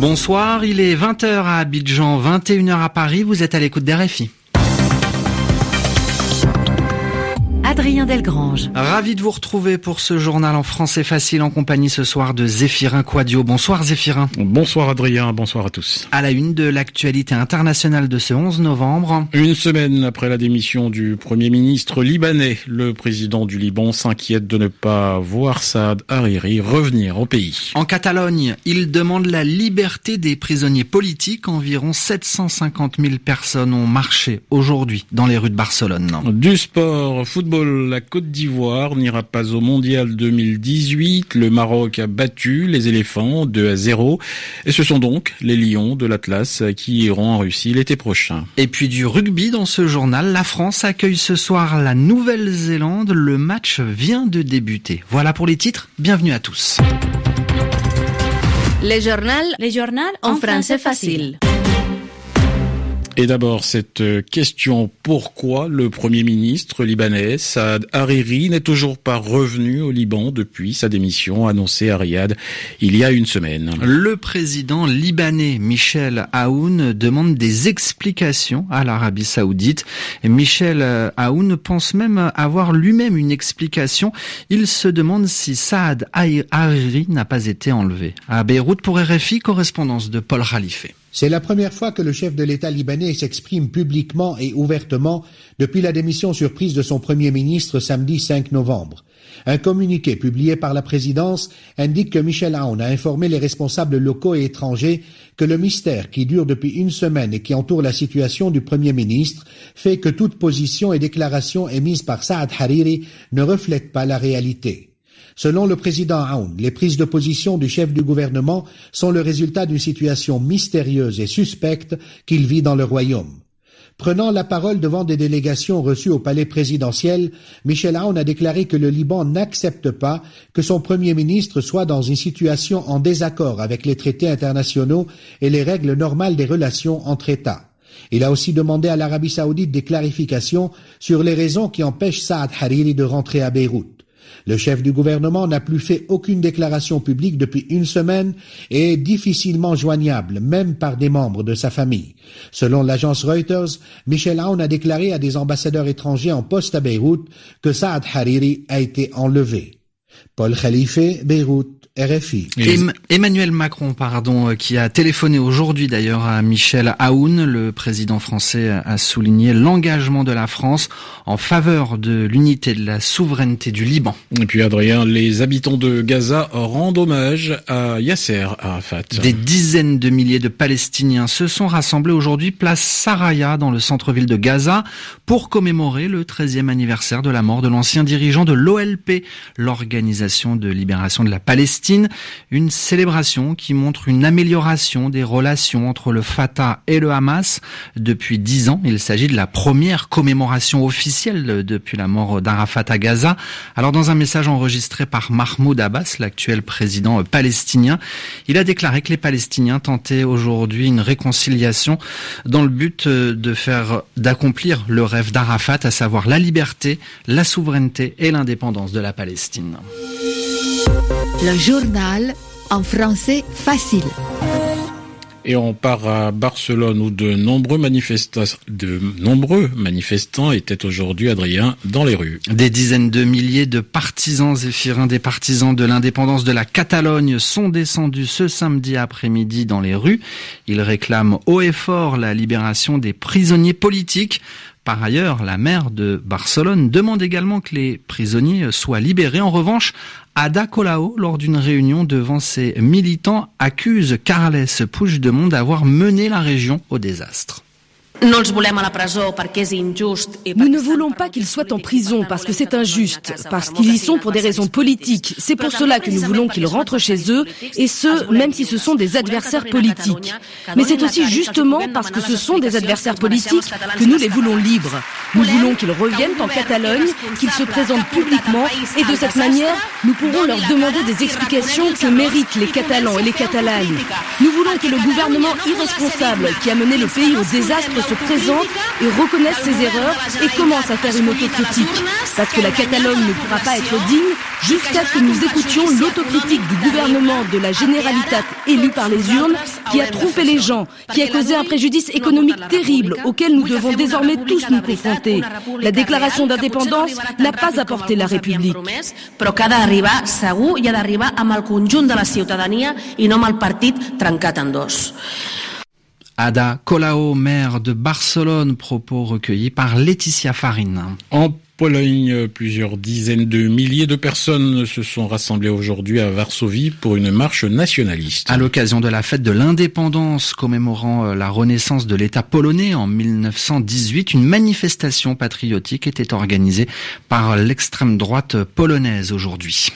Bonsoir, il est 20h à Abidjan, 21h à Paris, vous êtes à l'écoute d'RFI. Adrien Delgrange. Ravi de vous retrouver pour ce journal en français facile en compagnie ce soir de Zéphirin Quadio. Bonsoir Zéphirin. Bonsoir Adrien, bonsoir à tous. À la une de l'actualité internationale de ce 11 novembre. Une semaine après la démission du Premier ministre libanais, le président du Liban s'inquiète de ne pas voir Saad Hariri revenir au pays. En Catalogne, il demande la liberté des prisonniers politiques. Environ 750 000 personnes ont marché aujourd'hui dans les rues de Barcelone. Du sport, football la Côte d'Ivoire n'ira pas au Mondial 2018. Le Maroc a battu les éléphants 2 à 0. Et ce sont donc les Lions de l'Atlas qui iront en Russie l'été prochain. Et puis du rugby dans ce journal. La France accueille ce soir la Nouvelle-Zélande. Le match vient de débuter. Voilà pour les titres. Bienvenue à tous. Les journaux, les journaux en français facile. Et d'abord, cette euh, question, pourquoi le Premier ministre libanais Saad Hariri n'est toujours pas revenu au Liban depuis sa démission annoncée à Riyad il y a une semaine? Le président libanais Michel Aoun demande des explications à l'Arabie saoudite. Michel euh, Aoun pense même avoir lui-même une explication. Il se demande si Saad Hariri n'a pas été enlevé. À Beyrouth pour RFI, correspondance de Paul Khalife. C'est la première fois que le chef de l'État libanais s'exprime publiquement et ouvertement depuis la démission surprise de son Premier ministre samedi 5 novembre. Un communiqué publié par la présidence indique que Michel Aoun a informé les responsables locaux et étrangers que le mystère qui dure depuis une semaine et qui entoure la situation du Premier ministre fait que toute position et déclaration émise par Saad Hariri ne reflète pas la réalité. Selon le président Aoun, les prises de position du chef du gouvernement sont le résultat d'une situation mystérieuse et suspecte qu'il vit dans le royaume. Prenant la parole devant des délégations reçues au palais présidentiel, Michel Aoun a déclaré que le Liban n'accepte pas que son premier ministre soit dans une situation en désaccord avec les traités internationaux et les règles normales des relations entre États. Il a aussi demandé à l'Arabie saoudite des clarifications sur les raisons qui empêchent Saad Hariri de rentrer à Beyrouth. Le chef du gouvernement n'a plus fait aucune déclaration publique depuis une semaine et est difficilement joignable, même par des membres de sa famille. Selon l'agence Reuters, Michel Aoun a déclaré à des ambassadeurs étrangers en poste à Beyrouth que Saad Hariri a été enlevé. Paul Khalife, Beyrouth. RFI. Emmanuel Macron, pardon, euh, qui a téléphoné aujourd'hui d'ailleurs à Michel Aoun, le président français, a souligné l'engagement de la France en faveur de l'unité de la souveraineté du Liban. Et puis Adrien, les habitants de Gaza rendent hommage à Yasser Arafat. Des dizaines de milliers de Palestiniens se sont rassemblés aujourd'hui place Saraya dans le centre-ville de Gaza pour commémorer le 13e anniversaire de la mort de l'ancien dirigeant de l'OLP, l'Organisation de libération de la Palestine une célébration qui montre une amélioration des relations entre le Fatah et le Hamas depuis dix ans. Il s'agit de la première commémoration officielle depuis la mort d'Arafat à Gaza. Alors dans un message enregistré par Mahmoud Abbas, l'actuel président palestinien, il a déclaré que les Palestiniens tentaient aujourd'hui une réconciliation dans le but de faire, d'accomplir le rêve d'Arafat, à savoir la liberté, la souveraineté et l'indépendance de la Palestine. Le journal en français facile. Et on part à Barcelone où de nombreux manifestants, de nombreux manifestants étaient aujourd'hui, Adrien, dans les rues. Des dizaines de milliers de partisans zéphirins, des partisans de l'indépendance de la Catalogne sont descendus ce samedi après-midi dans les rues. Ils réclament haut et fort la libération des prisonniers politiques. Par ailleurs, la maire de Barcelone demande également que les prisonniers soient libérés. En revanche, Ada Colau, lors d'une réunion devant ses militants, accuse Carles Puigdemont d'avoir mené la région au désastre. Nous ne voulons pas qu'ils soient en prison parce que c'est injuste, parce qu'ils y sont pour des raisons politiques. C'est pour cela que nous voulons qu'ils rentrent chez eux, et ce, même si ce sont des adversaires politiques. Mais c'est aussi justement parce que ce sont des adversaires politiques que nous les voulons libres. Nous voulons qu'ils reviennent en Catalogne, qu'ils se présentent publiquement, et de cette manière, nous pourrons leur demander des explications que méritent les Catalans et les Catalanes. Nous voulons que le gouvernement irresponsable qui a mené le pays au désastre se présente et reconnaisse ses erreurs et commence à faire une autocritique. Parce que la Catalogne ne pourra pas être digne jusqu'à ce que nous écoutions l'autocritique du gouvernement de la Généralitat élu par les urnes, qui a trompé les gens, qui a causé un préjudice économique terrible auquel nous devons désormais tous nous confronter. La déclaration d'indépendance n'a pas apporté la République. Però que ha d'arribar segur i ha d'arribar amb el conjunt de la ciutadania i no amb el partit trencat en dos. Ada Colau, maire de Barcelone, propos recueillis par Laetitia Farine. En Pologne, plusieurs dizaines de milliers de personnes se sont rassemblées aujourd'hui à Varsovie pour une marche nationaliste. À l'occasion de la fête de l'indépendance commémorant euh, la renaissance de l'État polonais en 1918, une manifestation patriotique était organisée par l'extrême droite polonaise aujourd'hui.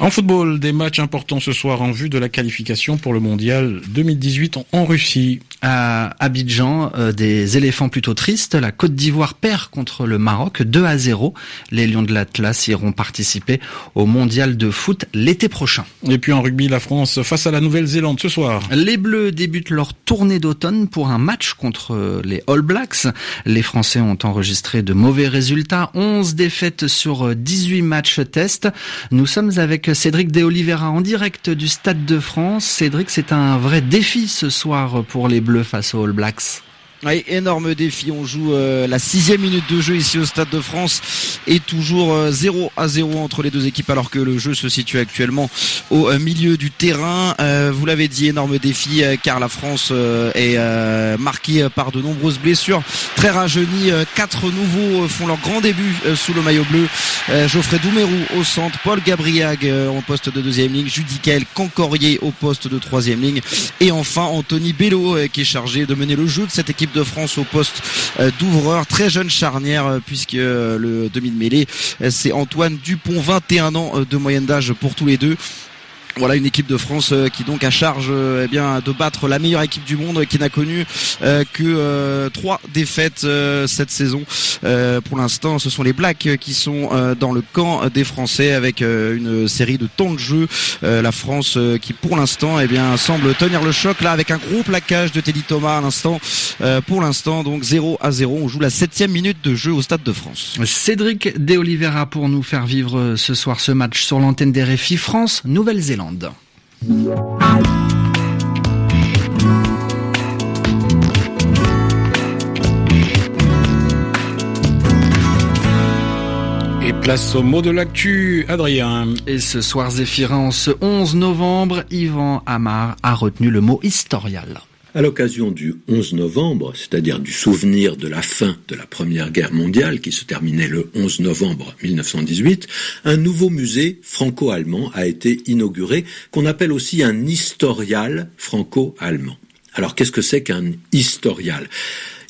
En football, des matchs importants ce soir en vue de la qualification pour le mondial 2018 en Russie. À Abidjan, euh, des éléphants plutôt tristes. La Côte d'Ivoire perd contre le Maroc 2 à 0. Les Lions de l'Atlas iront participer au mondial de foot l'été prochain. Et puis en rugby, la France face à la Nouvelle-Zélande ce soir. Les Bleus débutent leur tournée d'automne pour un match contre les All Blacks. Les Français ont enregistré de mauvais résultats, 11 défaites sur 18 matchs test. Nous sommes avec Cédric De Oliveira en direct du Stade de France. Cédric, c'est un vrai défi ce soir pour les Bleus face aux All Blacks. Oui, énorme défi. On joue euh, la sixième minute de jeu ici au Stade de France et toujours euh, 0 à 0 entre les deux équipes alors que le jeu se situe actuellement au euh, milieu du terrain. Euh, vous l'avez dit, énorme défi euh, car la France est marquée par de nombreuses blessures. Très rajeunies, quatre nouveaux font leur grand début sous le maillot bleu. Geoffrey Doumerou au centre, Paul Gabriag au poste de deuxième ligne, Judicael Cancorier au poste de troisième ligne et enfin Anthony Bello qui est chargé de mener le jeu de cette équipe de France au poste euh, d'ouvreur, très jeune charnière euh, puisque euh, le demi de mêlée c'est Antoine Dupont, 21 ans de moyenne d'âge pour tous les deux. Voilà une équipe de France euh, qui donc a charge euh, eh bien de battre la meilleure équipe du monde qui n'a connu euh, que trois défaites cette saison. pour l'instant, ce sont les Blacks qui sont dans le camp des Français avec une série de temps de jeu. la France qui pour l'instant eh bien semble tenir le choc là avec un gros plaquage de Teddy Thomas à l'instant. pour l'instant donc 0 à 0. On joue la septième minute de jeu au Stade de France. Cédric De Oliveira pour nous faire vivre ce soir ce match sur l'antenne des RFI France Nouvelle-Zélande. Et place au mot de l'actu, Adrien. Et ce soir, Zéphirin, en ce 11 novembre, Yvan Amar a retenu le mot historial. À l'occasion du 11 novembre, c'est-à-dire du souvenir de la fin de la Première Guerre mondiale qui se terminait le 11 novembre 1918, un nouveau musée franco-allemand a été inauguré qu'on appelle aussi un historial franco-allemand. Alors qu'est-ce que c'est qu'un historial?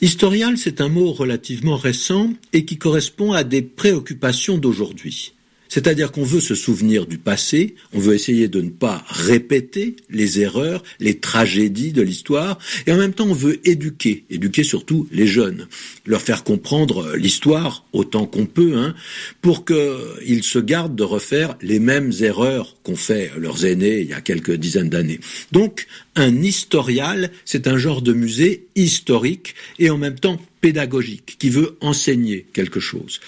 Historial, c'est un mot relativement récent et qui correspond à des préoccupations d'aujourd'hui. C'est-à-dire qu'on veut se souvenir du passé, on veut essayer de ne pas répéter les erreurs, les tragédies de l'histoire, et en même temps on veut éduquer, éduquer surtout les jeunes, leur faire comprendre l'histoire autant qu'on peut, hein, pour qu'ils se gardent de refaire les mêmes erreurs qu'ont fait leurs aînés il y a quelques dizaines d'années. Donc un historial, c'est un genre de musée historique et en même temps pédagogique, qui veut enseigner quelque chose.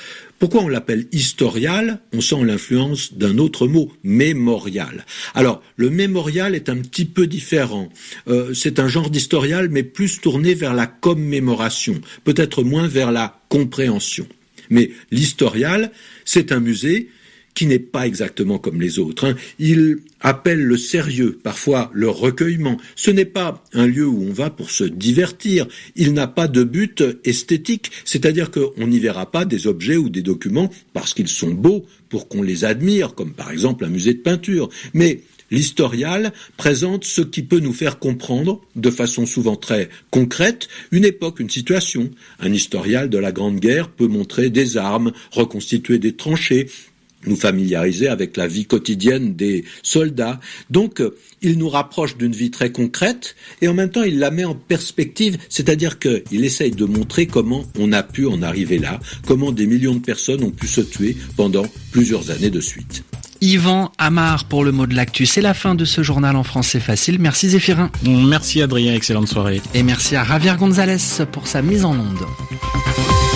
Pourquoi on l'appelle historial? On sent l'influence d'un autre mot, mémorial. Alors, le mémorial est un petit peu différent. Euh, c'est un genre d'historial, mais plus tourné vers la commémoration, peut-être moins vers la compréhension. Mais l'historial, c'est un musée qui n'est pas exactement comme les autres. Hein. Il appelle le sérieux, parfois le recueillement. Ce n'est pas un lieu où on va pour se divertir. Il n'a pas de but esthétique, c'est-à-dire qu'on n'y verra pas des objets ou des documents parce qu'ils sont beaux pour qu'on les admire, comme par exemple un musée de peinture. Mais L'historial présente ce qui peut nous faire comprendre, de façon souvent très concrète, une époque, une situation. Un historial de la Grande Guerre peut montrer des armes, reconstituer des tranchées, nous familiariser avec la vie quotidienne des soldats. Donc, euh, il nous rapproche d'une vie très concrète et en même temps, il la met en perspective, c'est-à-dire qu'il essaye de montrer comment on a pu en arriver là, comment des millions de personnes ont pu se tuer pendant plusieurs années de suite. Yvan Amar pour le mot de l'actu. C'est la fin de ce journal en français facile. Merci Zéphirin. Merci Adrien, excellente soirée. Et merci à Javier Gonzalez pour sa mise en onde.